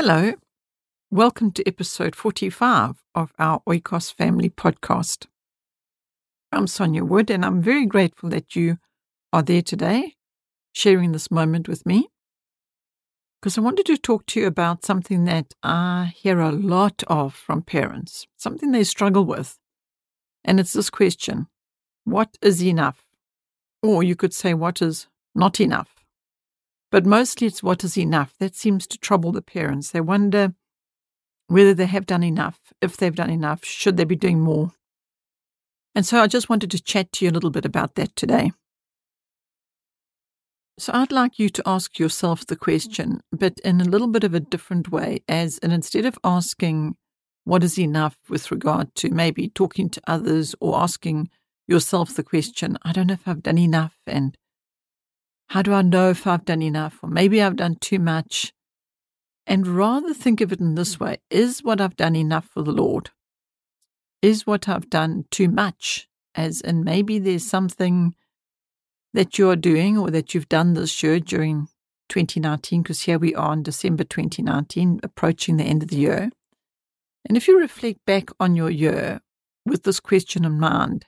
Hello. Welcome to episode 45 of our Oikos Family podcast. I'm Sonja Wood, and I'm very grateful that you are there today, sharing this moment with me. Because I wanted to talk to you about something that I hear a lot of from parents, something they struggle with. And it's this question What is enough? Or you could say, What is not enough? But mostly it's what is enough. That seems to trouble the parents. They wonder whether they have done enough, if they've done enough, should they be doing more? And so I just wanted to chat to you a little bit about that today. So I'd like you to ask yourself the question, but in a little bit of a different way, as and instead of asking what is enough with regard to maybe talking to others or asking yourself the question, I don't know if I've done enough and how do I know if I've done enough? Or maybe I've done too much. And rather think of it in this way Is what I've done enough for the Lord? Is what I've done too much? As in, maybe there's something that you're doing or that you've done this year during 2019, because here we are in December 2019, approaching the end of the year. And if you reflect back on your year with this question in mind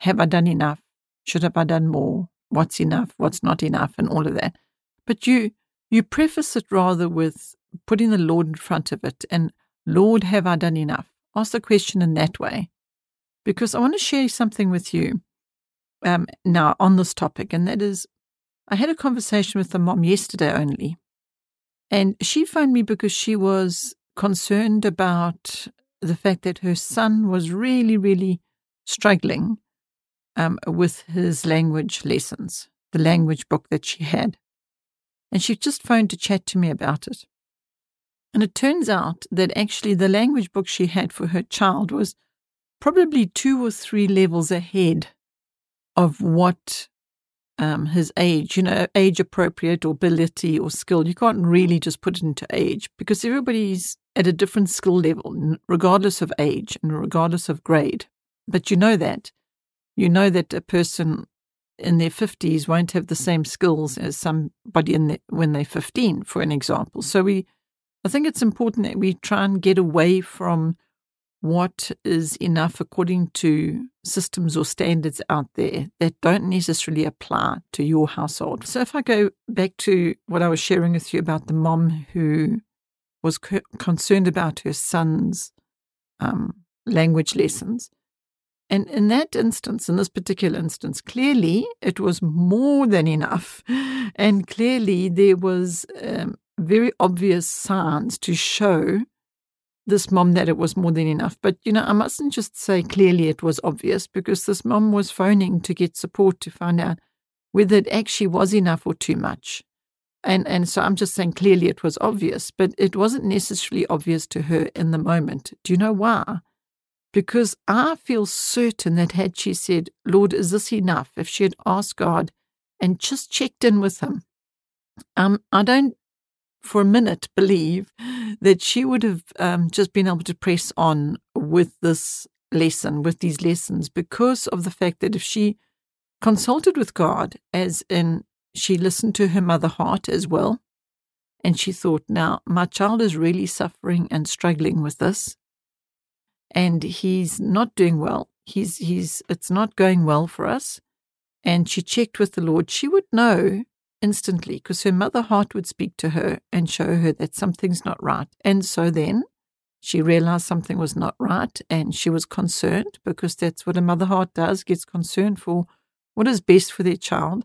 Have I done enough? Should have I done more? What's enough, what's not enough, and all of that. But you you preface it rather with putting the Lord in front of it and Lord, have I done enough? Ask the question in that way. Because I want to share something with you um, now on this topic, and that is I had a conversation with the mom yesterday only. And she phoned me because she was concerned about the fact that her son was really, really struggling um, with his language lessons, the language book that she had. And she just phoned to chat to me about it. And it turns out that actually the language book she had for her child was probably two or three levels ahead of what um, his age, you know, age appropriate or ability or skill. You can't really just put it into age because everybody's at a different skill level, regardless of age and regardless of grade. But you know that you know that a person in their 50s won't have the same skills as somebody in the, when they're 15, for an example. So we, I think it's important that we try and get away from what is enough according to systems or standards out there that don't necessarily apply to your household. So if I go back to what I was sharing with you about the mom who was co- concerned about her son's um, language lessons, and in that instance, in this particular instance, clearly it was more than enough. And clearly there was um, very obvious signs to show this mom that it was more than enough. But, you know, I mustn't just say clearly it was obvious because this mom was phoning to get support to find out whether it actually was enough or too much. And, and so I'm just saying clearly it was obvious, but it wasn't necessarily obvious to her in the moment. Do you know why? Because I feel certain that had she said, Lord, is this enough? If she had asked God and just checked in with Him, um, I don't for a minute believe that she would have um, just been able to press on with this lesson, with these lessons, because of the fact that if she consulted with God, as in she listened to her mother heart as well, and she thought, now my child is really suffering and struggling with this and he's not doing well. He's he's it's not going well for us. And she checked with the Lord. She would know instantly because her mother heart would speak to her and show her that something's not right. And so then she realized something was not right and she was concerned because that's what a mother heart does, gets concerned for what is best for their child.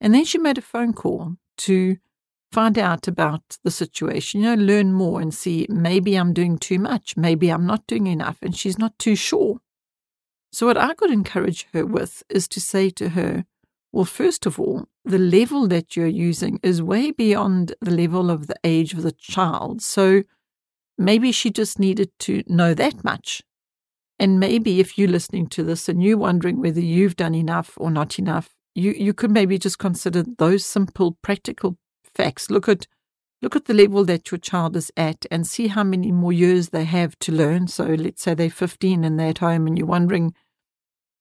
And then she made a phone call to find out about the situation, you know, learn more and see maybe I'm doing too much, maybe I'm not doing enough, and she's not too sure. So, what I could encourage her with is to say to her, well, first of all, the level that you're using is way beyond the level of the age of the child. So, maybe she just needed to know that much. And maybe if you're listening to this and you're wondering whether you've done enough or not enough, you, you could maybe just consider those simple, practical facts. Look at look at the level that your child is at and see how many more years they have to learn. So let's say they're 15 and they're at home and you're wondering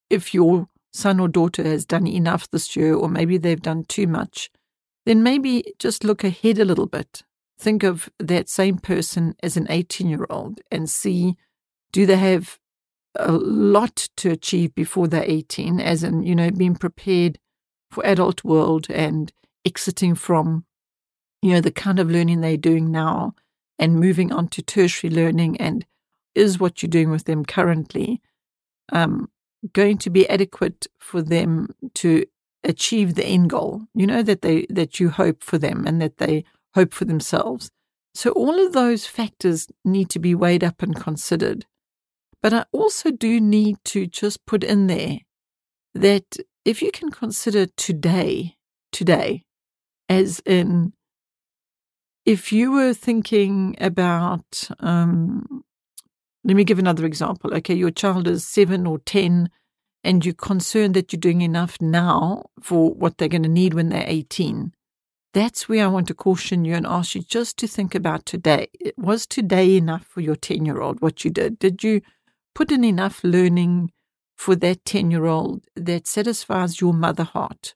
if your son or daughter has done enough this year or maybe they've done too much. Then maybe just look ahead a little bit think of that same person as an 18 year old and see do they have a lot to achieve before they're 18, as in, you know, being prepared for adult world and exiting from, you know, the kind of learning they're doing now and moving on to tertiary learning and is what you're doing with them currently um, going to be adequate for them to achieve the end goal you know that they that you hope for them and that they hope for themselves. So all of those factors need to be weighed up and considered. But i also do need to just put in there that if you can consider today today as in if you were thinking about, um, let me give another example. Okay, your child is seven or 10, and you're concerned that you're doing enough now for what they're going to need when they're 18. That's where I want to caution you and ask you just to think about today. Was today enough for your 10 year old, what you did? Did you put in enough learning for that 10 year old that satisfies your mother heart?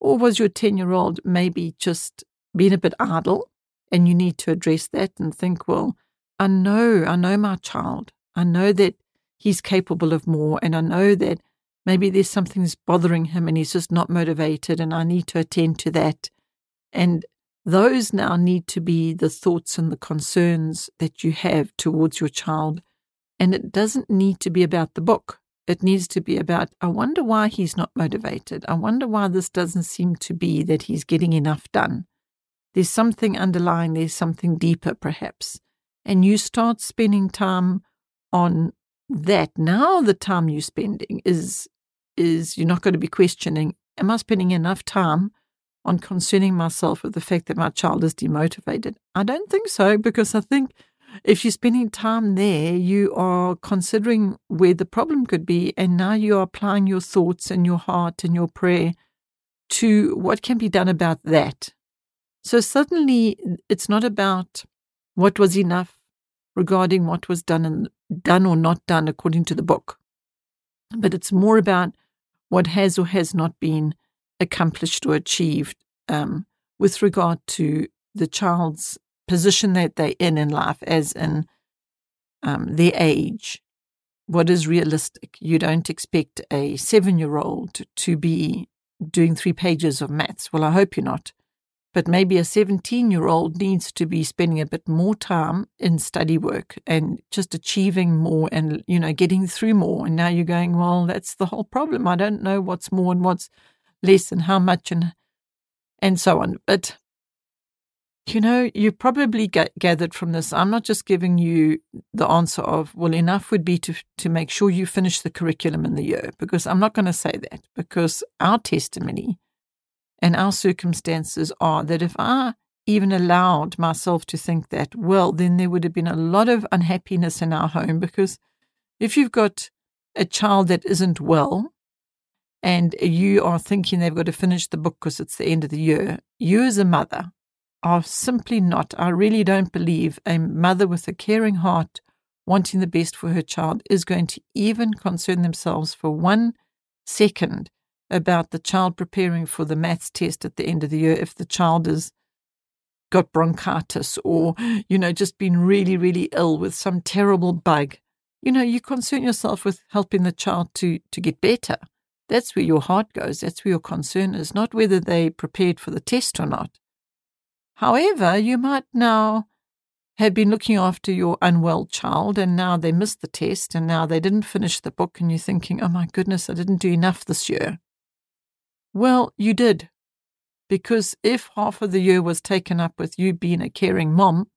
Or was your 10 year old maybe just being a bit idle and you need to address that and think, well, I know, I know my child. I know that he's capable of more. And I know that maybe there's something that's bothering him and he's just not motivated. And I need to attend to that. And those now need to be the thoughts and the concerns that you have towards your child. And it doesn't need to be about the book. It needs to be about, I wonder why he's not motivated. I wonder why this doesn't seem to be that he's getting enough done. There's something underlying, there's something deeper perhaps. And you start spending time on that. Now the time you're spending is is you're not going to be questioning, am I spending enough time on concerning myself with the fact that my child is demotivated? I don't think so, because I think if you're spending time there, you are considering where the problem could be, and now you are applying your thoughts and your heart and your prayer to what can be done about that. So suddenly it's not about what was enough regarding what was done and done or not done according to the book, but it's more about what has or has not been accomplished or achieved um, with regard to the child's position that they're in in life, as in um, their age. What is realistic? You don't expect a seven year old to be doing three pages of maths. Well, I hope you're not but maybe a 17 year old needs to be spending a bit more time in study work and just achieving more and you know getting through more. And now you're going well that's the whole problem. I don't know what's more and what's less and how much and and so on. But you know you probably get gathered from this i'm not just giving you the answer of well enough would be to to make sure you finish the curriculum in the year because i'm not going to say that because our testimony and our circumstances are that if I even allowed myself to think that, well, then there would have been a lot of unhappiness in our home because if you've got a child that isn't well and you are thinking they've got to finish the book because it's the end of the year, you as a mother are simply not. I really don't believe a mother with a caring heart wanting the best for her child is going to even concern themselves for one second about the child preparing for the maths test at the end of the year if the child has got bronchitis or, you know, just been really, really ill with some terrible bug. You know, you concern yourself with helping the child to, to get better. That's where your heart goes. That's where your concern is, not whether they prepared for the test or not. However, you might now have been looking after your unwell child and now they missed the test and now they didn't finish the book and you're thinking, oh my goodness, I didn't do enough this year. Well, you did. Because if half of the year was taken up with you being a caring mom,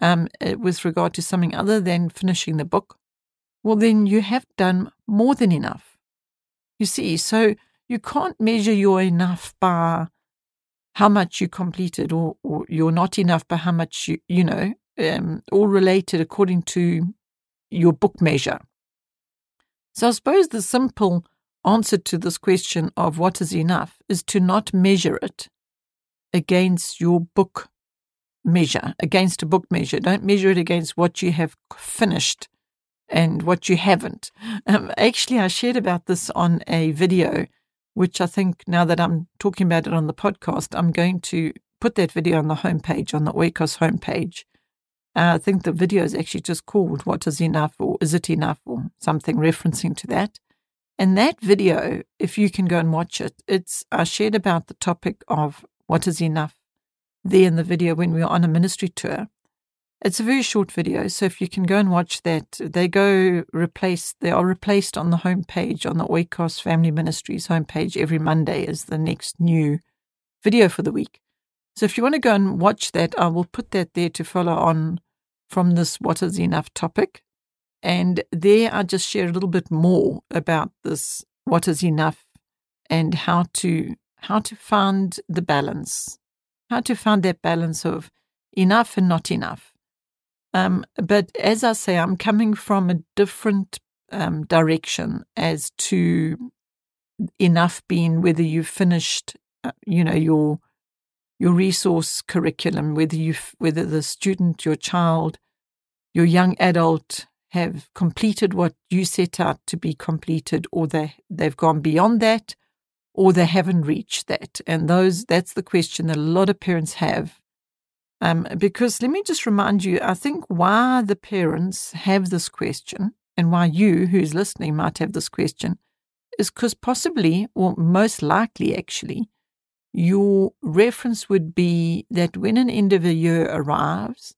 um, with regard to something other than finishing the book, well, then you have done more than enough. You see, so you can't measure your enough by how much you completed, or, or you're not enough by how much you, you know, um, all related according to your book measure. So I suppose the simple answer to this question of what is enough is to not measure it against your book measure, against a book measure. Don't measure it against what you have finished and what you haven't. Um, actually, I shared about this on a video, which I think now that I'm talking about it on the podcast, I'm going to put that video on the homepage, on the Oikos homepage. Uh, I think the video is actually just called What is Enough or Is It Enough or something referencing to that. And that video, if you can go and watch it, it's I shared about the topic of what is enough there in the video when we were on a ministry tour. It's a very short video, so if you can go and watch that, they go replace they are replaced on the homepage on the Oikos Family Ministries homepage every Monday as the next new video for the week. So if you want to go and watch that, I will put that there to follow on from this what is enough topic. And there I just share a little bit more about this what is enough and how to how to find the balance, how to find that balance of enough and not enough. Um, but as I say, I'm coming from a different um, direction as to enough being whether you've finished, uh, you know, your your resource curriculum, whether you whether the student, your child, your young adult have completed what you set out to be completed, or they they've gone beyond that, or they haven't reached that. And those that's the question that a lot of parents have um, because let me just remind you, I think why the parents have this question and why you, who's listening, might have this question is because possibly, or most likely actually, your reference would be that when an end of a year arrives,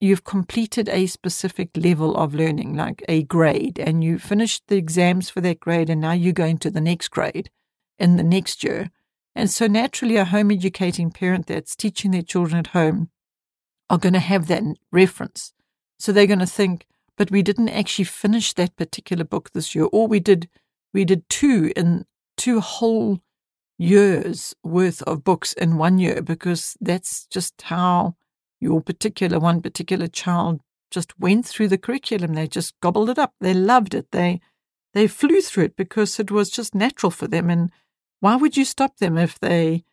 you've completed a specific level of learning, like a grade, and you finished the exams for that grade, and now you're going to the next grade in the next year. And so, naturally, a home educating parent that's teaching their children at home are going to have that reference. So they're going to think, but we didn't actually finish that particular book this year, or we did we did two in two whole years worth of books in one year because that's just how your particular one particular child just went through the curriculum. They just gobbled it up. They loved it. They they flew through it because it was just natural for them. And why would you stop them if they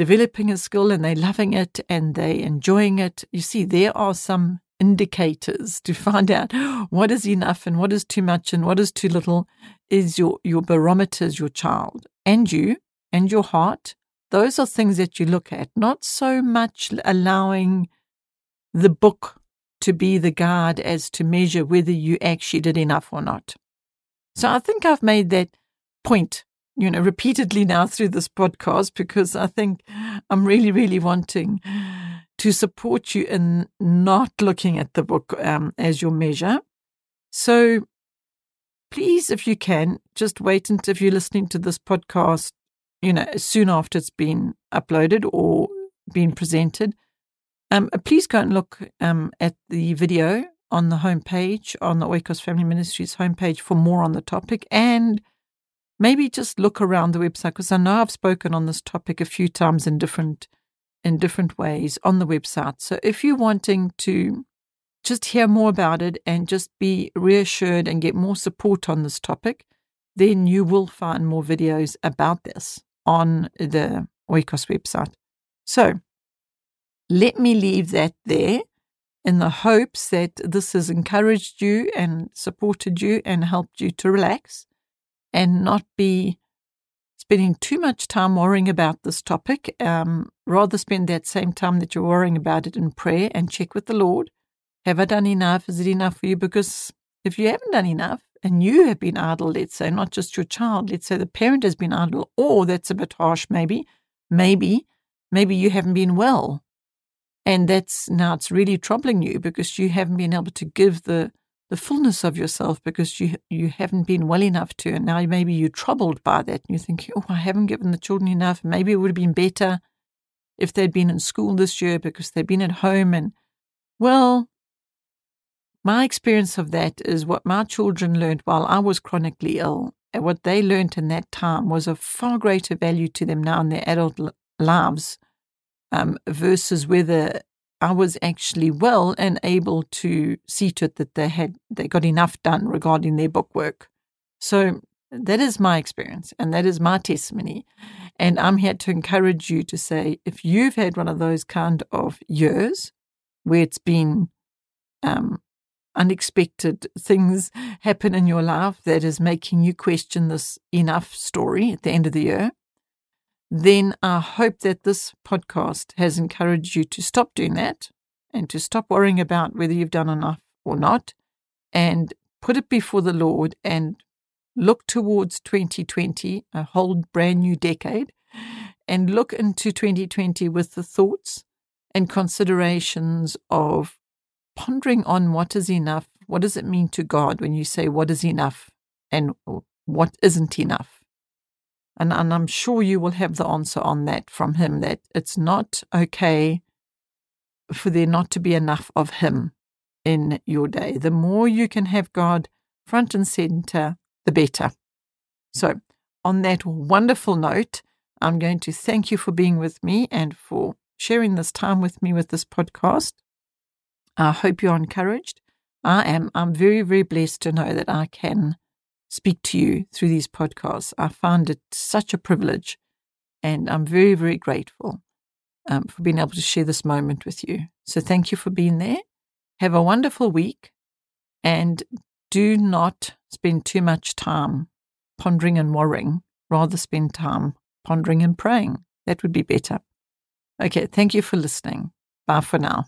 developing a skill and they're loving it and they're enjoying it. You see, there are some indicators to find out what is enough and what is too much and what is too little is your, your barometers, your child and you and your heart. Those are things that you look at, not so much allowing the book to be the guide as to measure whether you actually did enough or not. So I think I've made that point you know, repeatedly now through this podcast because I think I'm really, really wanting to support you in not looking at the book um, as your measure. So please, if you can, just wait until if you're listening to this podcast, you know, soon after it's been uploaded or been presented. Um, please go and look um, at the video on the homepage, on the Oikos Family Ministries homepage for more on the topic. And maybe just look around the website because I know I've spoken on this topic a few times in different in different ways on the website. So if you're wanting to just hear more about it and just be reassured and get more support on this topic, then you will find more videos about this on the Oikos website. So let me leave that there in the hopes that this has encouraged you and supported you and helped you to relax and not be spending too much time worrying about this topic. Um, rather spend that same time that you're worrying about it in prayer and check with the Lord. Have I done enough? Is it enough for you? Because if you haven't done enough and you have been idle, let's say, not just your child, let's say the parent has been idle, or that's a bit harsh, maybe, maybe, maybe you haven't been well. And that's now it's really troubling you because you haven't been able to give the the fullness of yourself because you you haven't been well enough to, and now maybe you're troubled by that, and you think, oh, I haven't given the children enough. Maybe it would have been better if they'd been in school this year because they've been at home. And well, my experience of that is what my children learned while I was chronically ill. And what they learned in that time was of far greater value to them now in their adult lives um, versus whether I was actually well and able to see to it that they had they got enough done regarding their book work. So that is my experience and that is my testimony. And I'm here to encourage you to say if you've had one of those kind of years where it's been um, unexpected things happen in your life that is making you question this enough story at the end of the year, then I hope that this podcast has encouraged you to stop doing that and to stop worrying about whether you've done enough or not and put it before the Lord and look towards 2020, a whole brand new decade, and look into 2020 with the thoughts and considerations of pondering on what is enough. What does it mean to God when you say what is enough and what isn't enough? And, and I'm sure you will have the answer on that from Him that it's not okay for there not to be enough of Him in your day. The more you can have God front and center, the better. So, on that wonderful note, I'm going to thank you for being with me and for sharing this time with me with this podcast. I hope you're encouraged. I am. I'm very, very blessed to know that I can speak to you through these podcasts. I find it such a privilege, and I'm very, very grateful um, for being able to share this moment with you. So, thank you for being there. Have a wonderful week, and do not spend too much time pondering and worrying. Rather, spend time pondering and praying. That would be better. Okay, thank you for listening. Bye for now.